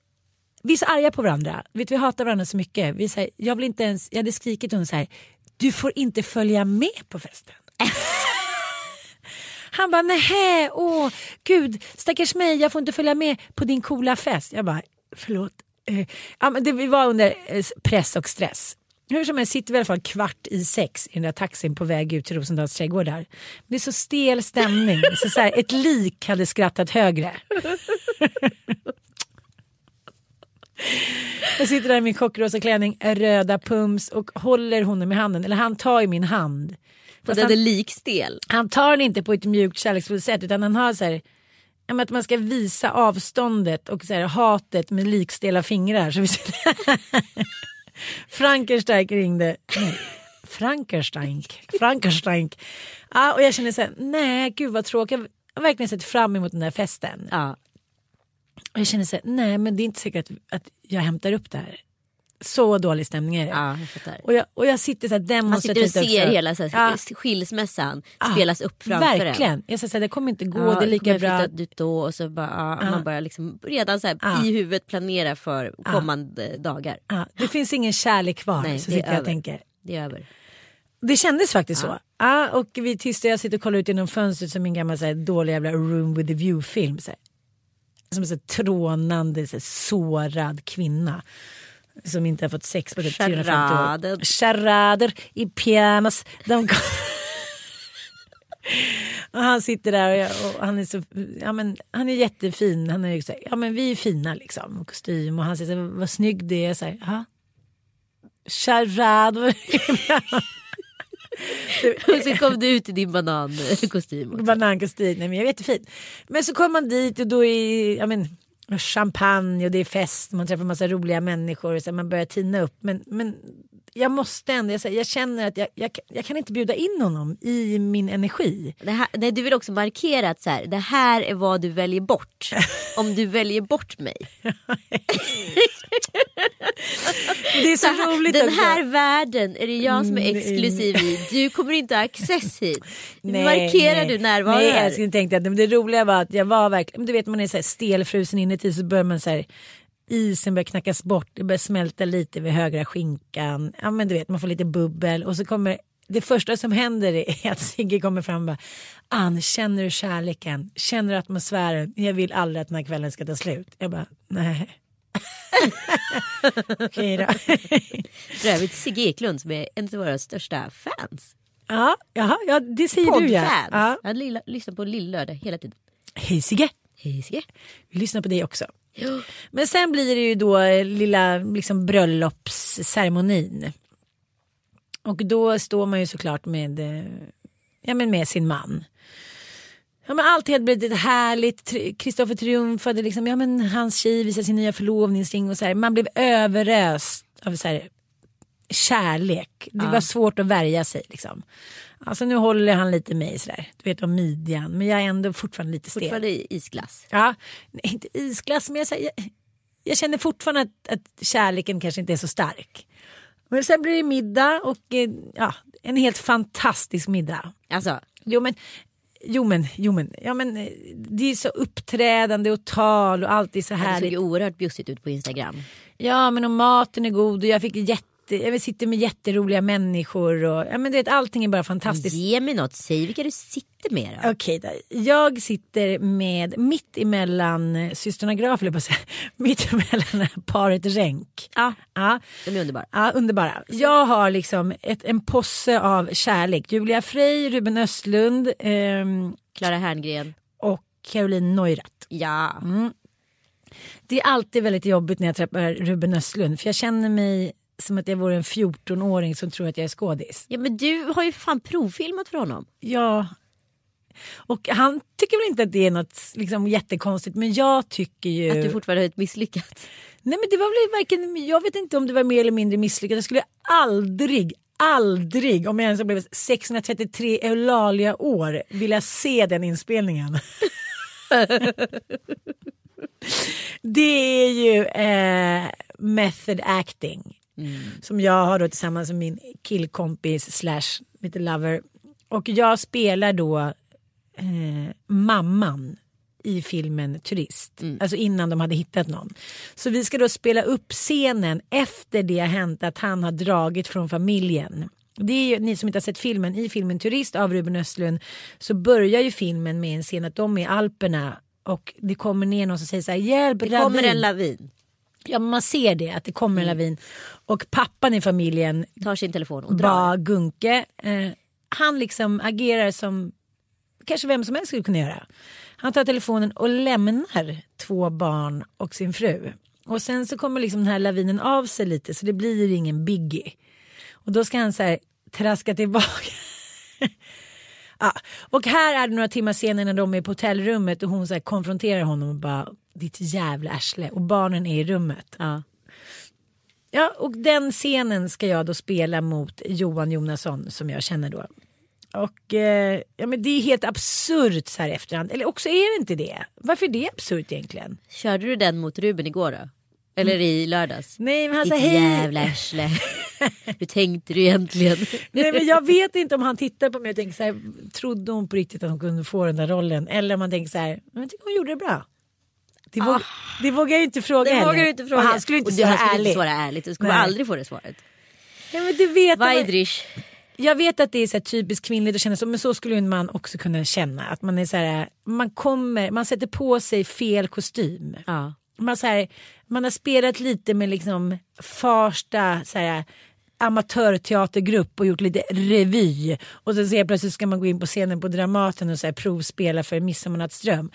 vi är så arga på varandra. Vet, vi hatar varandra så mycket. Vi så här, jag, vill inte ens, jag hade skrikit till honom så här. Du får inte följa med på festen. Han bara nähä, åh gud stackars mig jag får inte följa med på din coola fest. Jag bara förlåt. Eh, ja, men det, vi var under eh, press och stress. Hur som helst sitter vi i alla fall kvart i sex i den där taxin på väg ut till Rosendals trädgårdar. Det är så stel stämning. Så så här, ett lik hade skrattat högre. Jag sitter där i min chockrosa klänning, röda pums och håller honom i handen. Eller han tar i min hand. Fast den är likstel. han tar den inte på ett mjukt kärleksfullt sätt utan han har så här att man ska visa avståndet och så här, hatet med likstela fingrar. Så vi Frankenstein ringde. Nej, Frankenstein. Frankenstein. Ja, och jag känner så här, nej gud vad tråkigt. Jag har verkligen sett fram emot den där festen. Ja. Och jag känner så här, nej men det är inte säkert att, att jag hämtar upp det här. Så dålig stämning är det. ja, jag. Och, jag, och jag sitter så här Man sitter och demonstrativt ser också. hela så här, Ja. skilsmässan Ah, spelas upp framför en. Verkligen. Jag säger det kommer inte gå, Ja, det är lika bra. ut då och så bara, ja, Ja. man börjar liksom redan så här, Ja. i huvudet planera för kommande dagar. Ja, det finns ingen kärlek kvar. Nej, så sitter jag och tänker. Det är över. Det kändes faktiskt så. Ja, och vi tysta, jag sitter och kollar ut genom fönstret som en gammal så här, dålig jävla room with a view film. Så här. Som en så här, trånande, så här, sårad kvinna. Som inte har fått sex på typ 350 år. Charader. I pyjamas. De och han sitter där och, och han är så, ja men han är jättefin. Han är så här, ja men vi är fina liksom. Och kostym och han säger så här, vad snygg du är. Så här, ja. Charader. Och så kom du ut i din banankostym. Banankostym, nej men jag är jättefin. Men så kommer man dit och då är ja, men, champagne och det är fest. Man träffar massa roliga människor och så man börjar tina upp. Men, men jag måste ändå, jag, jag känner att jag, jag, jag kan inte bjuda in honom i min energi. Det här, nej, du vill också markera att så här, det här är vad du väljer bort. Om du väljer bort mig. Det är så, här, roligt den också. här världen är det jag som är Nej. exklusiv i. Du kommer inte ha access hit. Nej, markerar nej. du närvaro Nej här. älskling tänkte jag inte. Men det roliga var att jag var verkligen, du vet man är så här stelfrusen inuti så börjar man så här isen börjar knackas bort, det börjar smälta lite vid högra skinkan. Ja men du vet man får lite bubbel och så kommer det första som händer är att Sigge kommer fram och bara Ann, känner du kärleken? Känner du atmosfären? Jag vill aldrig att den här kvällen ska ta slut. Jag bara, nej. Okej då. För övrigt Sigge Eklund som är en av våra största fans. ja, jaha, ja, det säger du ja. Poddfans. ja. Han lyssnar på Lill-lördag hela tiden. Hej Sigge. Hej Sigge. Vi lyssnar på det också. Men sen blir det ju då eh, lilla liksom, bröllopsceremonin. Och då står man ju såklart med, eh, ja, men med sin man. Ja, men allt hade blivit härligt. Kristoffer triumfade. Liksom, ja, men hans tjej visade sin nya förlovningsring. Och så här. Man blev överöst av så här, kärlek. Det var svårt att värja sig. Liksom. Alltså, nu håller han lite mig sådär, du vet om midjan. Men jag är ändå fortfarande lite stel. Fortfarande isglass. Ja, nej, inte isglass men jag, jag, jag känner fortfarande att, att kärleken kanske inte är så stark. Men sen blir det middag och eh, ja, en helt fantastisk middag. Alltså, Jo men, jo men, jo men, ja men eh, det är så uppträdande och tal och allt är så det såg härligt. ju oerhört bjussigt ut på Instagram. Ja men och maten är god och jag fick jätte, jag sitter med jätteroliga människor och ja men du vet allting är bara fantastiskt. Ge mig något, säg vilka du sitter med då. Okej då. Jag sitter med mitt emellan eh, systrarna Graf, eller säga, mitt emellan paret Ränk. Ja, Ja, de är underbara. ja, underbara. Jag har liksom ett, en posse av kärlek. Julia Frey, Ruben Östlund ehm, Clara Herngren. och Caroline Neurath. Ja. Det är alltid väldigt jobbigt när jag träffar Ruben Östlund för jag känner mig som att jag vore en 14-åring som tror att jag är skådis. ja men du har ju fan provfilmat för honom. Ja. Och han tycker väl inte att det är något liksom, jättekonstigt men jag tycker ju... Att du fortfarande har ett misslyckat. Nej men det var väl varken, jag vet inte om det var mer eller mindre misslyckat. Jag skulle aldrig, aldrig om jag ens blivit 633 Eulalia år vilja se den inspelningen. det är ju eh, method acting. Som jag har då tillsammans med min killkompis slash lite lover. Och jag spelar då eh, mamman i filmen Turist. Alltså innan de hade hittat någon. Så vi ska då spela upp scenen efter det har hänt att han har dragit från familjen. Det är ju, ni som inte har sett filmen, i filmen Turist av Ruben Östlund så börjar ju filmen med en scen att de är i Alperna och det kommer ner någon som säger så här hjälp Det kommer ravin." en lavin. Ja man ser det att det kommer en lavin och pappan i familjen Tar sin telefon och drar. Ba Gunke. Eh, han liksom agerar som kanske vem som helst skulle kunna göra. Han tar telefonen och lämnar två barn och sin fru. Och sen så kommer liksom den här lavinen av sig lite så det blir ingen biggie. Och då ska han så här traska tillbaka. ja. Och här är det några timmar senare när de är på hotellrummet och hon så konfronterar honom och bara ditt jävla arsle och barnen är i rummet. Ja. Ja, och den scenen ska jag då spela mot Johan Jonasson som jag känner då. Och eh, ja, men det är helt absurt så här efterhand. Eller också är det inte det. Varför är det absurt egentligen? Körde du den mot Ruben igår då? Eller i lördags? Nej men han säger hej. jävla arsle. Hur tänkte du egentligen? Nej men jag vet inte om han tittar på mig och tänker så här. Trodde hon på riktigt att hon kunde få den där rollen? Eller om han tänker så här. Men jag tycker hon gjorde det bra. Det, våg, det vågar jag inte fråga Det du inte fråga. Och han skulle inte svara han skulle ärligt. inte svara ärligt. Du skulle Nej. aldrig få det svaret. Ja, men du vet, Vajdrish. Jag vet att det är så typiskt kvinnligt att känna så, men så skulle en man också kunna känna. Att man är så här, man kommer, man sätter på sig fel kostym. Ja. Man, så här, man har spelat lite med liksom Farsta så här, amatörteatergrupp och gjort lite revy. Och sen så plötsligt ska man gå in på scenen på Dramaten och så här, provspela för Midsommarnattsdröm.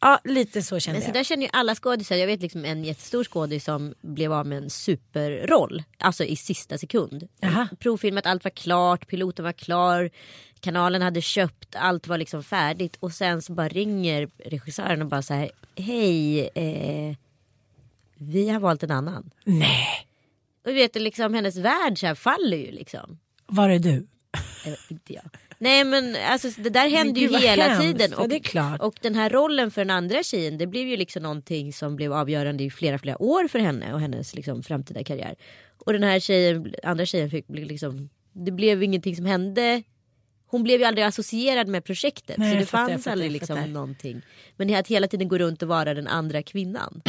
Ja, lite så kände Men så jag. där känner ju alla skådisar. Jag vet liksom en jättestor skådis som blev av med en superroll. Alltså i sista sekund. Jaha. Provfilmat, allt var klart, piloten var klar. Kanalen hade köpt, allt var liksom färdigt. Och sen så bara ringer regissören och bara så här. Hej, eh, vi har valt en annan. Nej, Och du vet liksom hennes värld så här faller ju liksom. var är du? Eller, inte jag. Nej men alltså det där händer ju hela hemskt. tiden. Ja, det är klart. och den här rollen för den andra tjejen det blev ju liksom någonting som blev avgörande i flera flera år för henne och hennes liksom framtida karriär. Och den här tjejen, andra tjejen fick liksom, det blev ingenting som hände. Hon blev ju aldrig associerad med projektet Nej, så det fanns fattar, aldrig liksom fattar. någonting. Men att hela tiden gå runt och vara den andra kvinnan.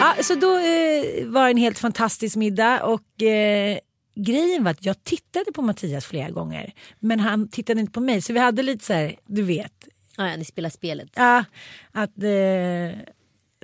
Ja, så då eh, var det en helt fantastisk middag och eh, grejen var att jag tittade på Mattias flera gånger. Men han tittade inte på mig så vi hade lite så här, du vet. Ja, ja, ni spelar spelet. Ja, att eh,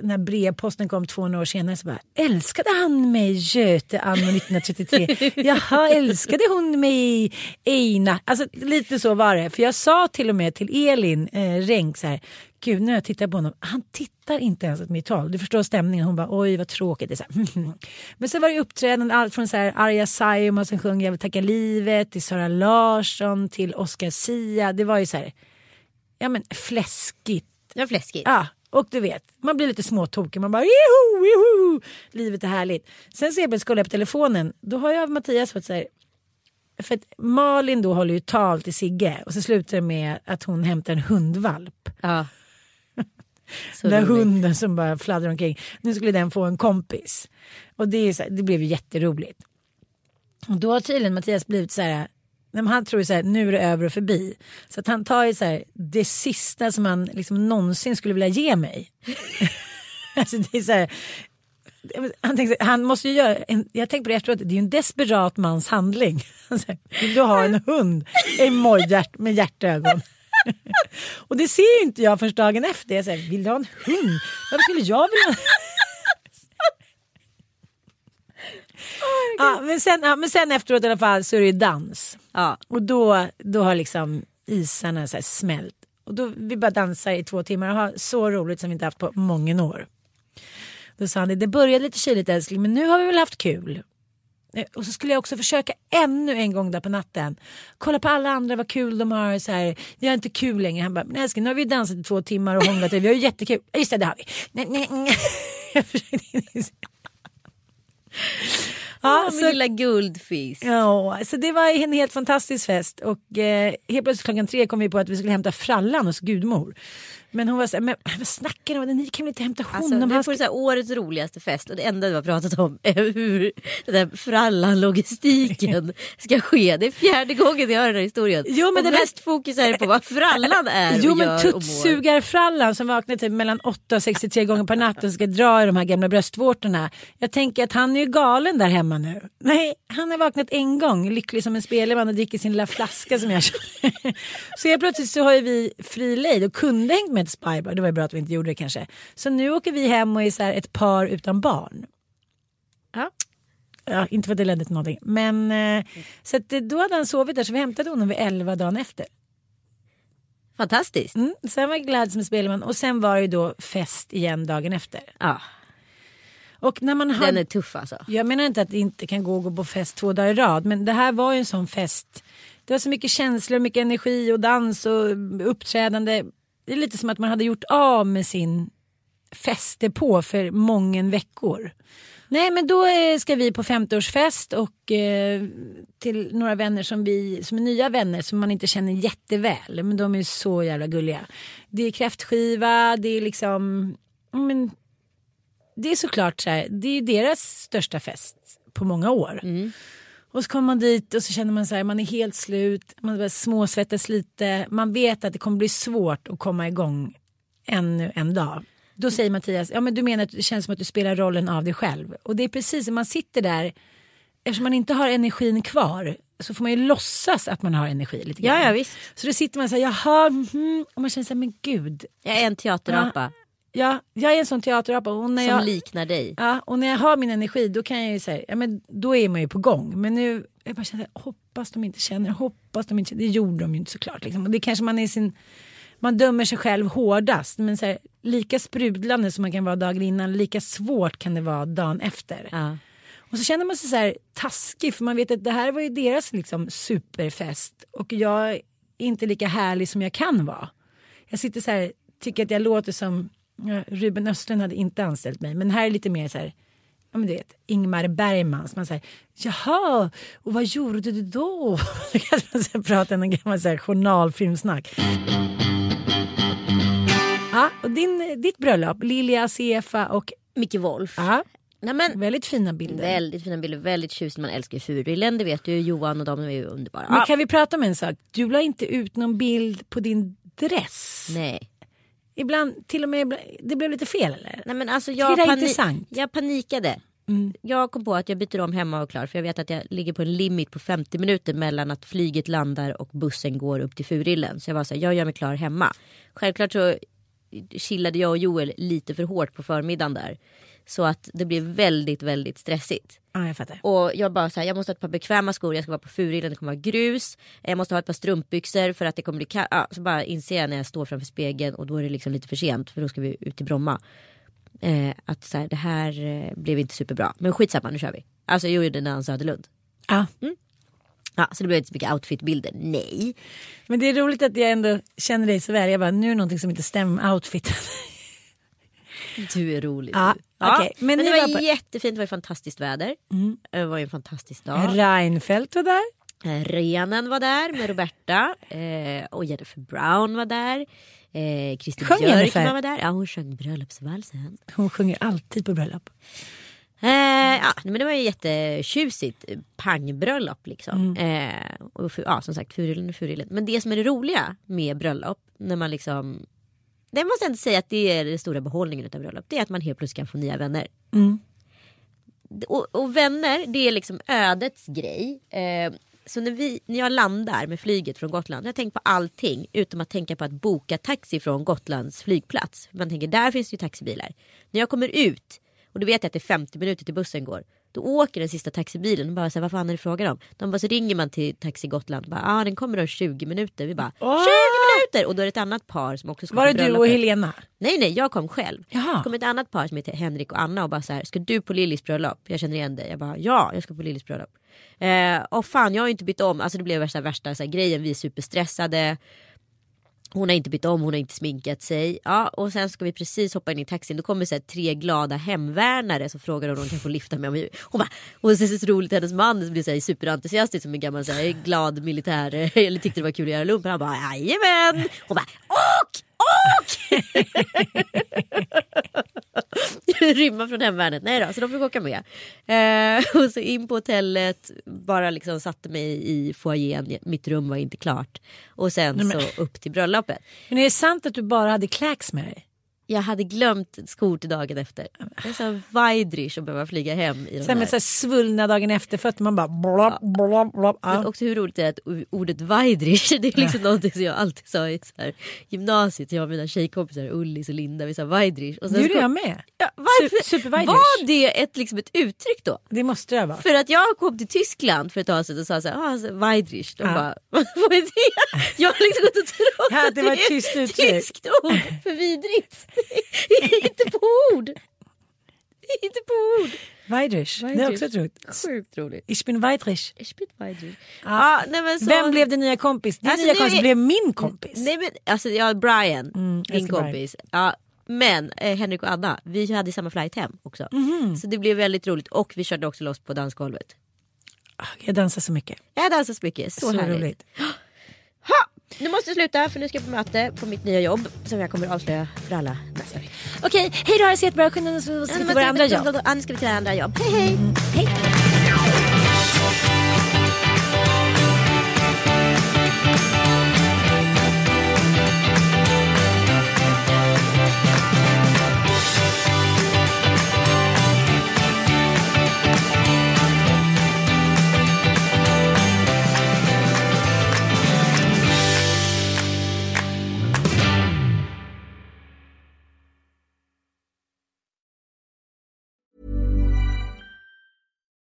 när brevposten kom 200 år senare så bara älskade han mig Göte anno 1933. Jaha, älskade hon mig Eina? Alltså lite så var det. För jag sa till och med till Elin eh, Renck så här. Gud när jag tittar på honom, han tittar inte ens åt mitt håll. Du förstår stämningen. Hon bara oj vad tråkigt. Det är så här, Men så var det uppträdanden allt från så här Arja Saijonmaa som sjöng Jag vill tacka livet till Sara Larsson till Oscar Sia. Det var ju så här, ja men fläskigt. Var fläskigt. Ja, och du vet, man blir lite småtokig. Man bara joho, joho, livet är härligt. Sen så jag jag på telefonen, då har jag Mattias fått så här, för att Malin då håller ju tal till Sigge och så slutar det med att hon hämtar en hundvalp. Ja. Så den där roligt. hunden som bara fladdrar omkring. Nu skulle den få en kompis. Och det, är så här, det blev ju jätteroligt. Och då har tydligen Mattias blivit så här. Han tror ju så här, nu är det över och förbi. Så att han tar ju så här, det sista som han liksom någonsin skulle vilja ge mig. alltså det är så här, han, tänkte, han måste ju göra, en, jag tänkte på det efteråt, det är ju en desperat mans handling. Vill du ha en hund? Emojhjärt med hjärtögon. Och det ser ju inte jag först dagen efter. Jag säger, vill du ha en hund? Varför skulle jag vilja ha ja, men, sen, ja, men sen efteråt i alla fall så är det dans. Ja. Och då, då har liksom isarna så smält. Och då, vi bara dansar i två timmar och har så roligt som vi inte haft på många år. Då sa han det, det började lite kyligt älskling men nu har vi väl haft kul. Eh, Och så skulle jag också försöka ännu en gång där på natten. Kolla på alla andra vad kul de har. Så här, jag har inte kul längre. Han bara, men älskling nu har vi dansat i två timmar och hånglat. Vi har ju jättekul. Just det, det har vi. Nej, nej, nej. Ja, min så, lilla guldfis. ja, så det var en helt fantastisk fest och eh, helt plötsligt klockan tre kom vi på att vi skulle hämta frallan hos gudmor. Men hon var så här, men vad snackar ni om? Ni kan väl inte hämta Alltså, honom? du Han får ska... så här, årets roligaste fest och det enda du har pratat om är hur den där frallan-logistiken ska ske. Det är fjärde gången jag hör den här historien. Jo, men och den här- mest fokus är på vad frallan är Jo och men tuttsugarfrallan som vaknar typ mellan 8 och 63 gånger per natt och ska dra i de här gamla bröstvårtorna. Jag tänker att han är ju galen där hemma nu. Nej, han har vaknat en gång, lycklig som en spelman och dricker sin lilla flaska som jag kör. Så helt plötsligt så har ju vi fri lejd och kunde hängt med ett spybar. Det var ju bra att vi inte gjorde det kanske. Så nu åker vi hem och är så här ett par utan barn. Ja. Ja, inte för att det ledde till någonting. Men eh, så att, då hade han sovit där så vi hämtade honom vid 11 dagen efter. Fantastiskt. Mm, sen var jag glad som spelman och sen var det ju då fest igen dagen efter. Ja, Och när man har... den är tuff alltså. Jag menar inte att det inte kan gå att gå på fest två dagar i rad men det här var ju en sån fest. Det var så mycket känslor, mycket energi och dans och uppträdande. Det är lite som att man hade gjort av med sin festdepå för många veckor. Nej men då eh, ska vi på 50-årsfest och eh, till några vänner som, vi, som är nya vänner som man inte känner jätteväl. Men de är så jävla gulliga. Det är kräftskiva, det är liksom... Men, det är såklart så här, det är deras största fest på många år. Mm. Och så kommer man dit och så känner man så här, man är helt slut, man börjar småsvettas lite. Man vet att det kommer bli svårt att komma igång ännu en dag. Då säger Mattias, ja men du menar att det känns som att du spelar rollen av dig själv. Och det är precis, man sitter där, eftersom man inte har energin kvar så får man ju låtsas att man har energi lite grann. Ja, ja visst. Så då sitter man så här, jaha, mhm, och man känner så här, men gud. Jag är en teaterapa Ja, jag är en sån teaterapa och när som jag... liknar dig. Ja, och när jag har min energi då kan jag ju säga, ja men då är man ju på gång. Men nu, jag bara känner, hoppas de inte känner, hoppas de inte känner. Det gjorde de ju inte såklart. Liksom. Och det kanske man är sin, man dömer sig själv hårdast. Men så här, lika sprudlande som man kan vara dagen innan, lika svårt kan det vara dagen efter. Ja. Och så känner man sig så här taskig för man vet att det här var ju deras liksom superfest. Och jag är inte lika härlig som jag kan vara. Jag sitter så här, tycker att jag låter som ja, Ruben Östlund hade inte anställt mig. Men här är lite mer så här, ja men du vet, Ingmar Bergman. Man säger, jaha, och vad gjorde du då? Då kan man här prata en gammal så här, journalfilmsnack. Ja, och din, ditt bröllop, Lilja, Sefa och Micke Wolf. ja, Nej, men, väldigt fina bilder. väldigt fina bilder, väldigt tjusigt. Man älskar ju Furillen, det vet du. Johan och de är ju underbara. Men kan vi prata om en sak? Du la inte ut någon bild på din dress. Nej. Ibland, till och med, det blev lite fel eller? Nej men alltså jag, det är pani- jag panikade. Jag kom på att jag byter om hemma och klar för jag vet att jag ligger på en limit på 50 minuter mellan att flyget landar och bussen går upp till Furillen. Så jag var så här, jag gör mig klar hemma. Självklart så chillade jag och Joel lite för hårt på förmiddagen där. Så att det blev väldigt, väldigt stressigt. Ja, jag fattar. Och jag bara så här, jag måste ha ett par bekväma skor, jag ska vara på Furillen, det kommer vara grus. Jag måste ha ett par strumpbyxor för att det kommer bli kallt. Ja, så bara inser jag när jag står framför spegeln och då är det liksom lite för sent för då ska vi ut till Bromma. Eh, att så här, det här eh, blev inte superbra. Men skitsamma, nu kör vi. Alltså jag gjorde han Söderlund. Ja. Ja, så det blev inte så mycket outfitbilder. Nej. Men det är roligt att jag ändå känner dig så väl. Jag bara, nu är det någonting som inte stämmer outfiten. Du är rolig. Ja, du. okej. Men Men, det var var, på- Mm. jättefint, det var fantastiskt väder. Det var ju en fantastisk dag. Reinfeldt var där. Eh, Renen var där med Roberta eh, och Jennifer Brown var där. Eh, Kristin Sjöng? Björkman var där. Ja, hon sjöng bröllopsvalsen. Hon sjunger alltid på bröllop. Eh, ja, men det var ju jättetjusigt pangbröllop liksom. Eh, och ja, som sagt furillen och furillen. Men det som är det roliga med bröllop när man liksom det måste jag inte säga att det är den stora behållningen av bröllop. Det är att man helt plötsligt kan få nya vänner. Mm. Och, och vänner det är liksom ödets grej. Eh, så när, vi, när jag landar med flyget från Gotland. Jag tänkt på allting utom att tänka på att boka taxi från Gotlands flygplats. Man tänker där finns det ju taxibilar. När jag kommer ut och då vet jag att det är 50 minuter till bussen går. Då åker den sista taxibilen och bara så här, vad fan är det frågan om? De bara så ringer man till Taxi Gotland. Ja ah, den kommer om 20 minuter. Vi bara 20 minuter! Och då är det ett annat par som också ska Var det du och. Helena? Nej nej jag kom själv. Jaha. Det kom ett annat par som heter Henrik och Anna och bara så här, ska du på Lillis bröllop? Jag känner igen dig. Jag bara ja jag ska på Lillis bröllop. Eh, och fan jag har ju inte bytt om, alltså det blev värsta, värsta så här, grejen, vi är superstressade. Hon har inte bytt om, hon har inte sminkat sig. Ja, och sen ska vi precis hoppa in i taxin. Då kommer så här, tre glada hemvärnare som frågar om de kan få lyfta med mig. Hon bara, och det är så roligt, hennes man blir så här, superentusiastisk som en gammal så här, glad militär. Eller tyckte det var kul att göra lumpen. Han bara, jajamän. Hon bara, åk! Rymma från hemvärnet. Nej då, så de fick åka med. Eh, och så in på hotellet, bara liksom satte mig i foajén. Mitt rum var inte klart. Och sen Nej, men- så upp till bröllopet. Men är det sant att du bara hade kläcks med dig? Jag hade glömt skor till dagen efter. Det är så vajdrish att behöva flyga hem i de Sen med så här svullna dagen efter fötter man bara blop, blop, blop. Men Ja. också hur roligt det är att ordet vajdrish det är liksom någonting som jag alltid sa i så här, gymnasiet. Jag och mina tjejkompisar Ullis och Linda vi sa vajdrish. Det gjorde jag med. Ja, varför? Var det ett, liksom ett uttryck då? Det måste det vara. För att jag kom till Tyskland för ett tag sedan och sa såhär, ah, alltså, Weidrich. De Ja. bara, vad är det? Jag har liksom gått och trott Ja, att det var ett tyskt uttryck. tyskt ord för vidrigt. Inte på ord. Inte på ord. Weidrich. Det är Weidrich. också ett roligt. Sjukt roligt. Ich bin Weidrich. Ich bin Weidrich. Ja, nej, men så... Vem blev din nya kompis? Din Alltså, nya kompis är- blev min kompis. Nej men alltså ja, Brian, Mm, din älskar Brian. kompis. Ja, men eh, Henrik och Anna, vi hade samma flight hem också. Mhm. Så det blev väldigt roligt och vi körde också loss på dansgolvet. Ah, Jag dansar så mycket. Jag dansar så mycket, så, Så, härligt. roligt. Ha! Nu måste jag sluta för nu ska jag på möte på mitt nya jobb som jag kommer avslöja för alla nästa vecka. Okej, hej då. Ha det så jättebra. Skynda oss till våra andra jobb. Ja, nu ska vi till andra jobb. Hej hej! hej.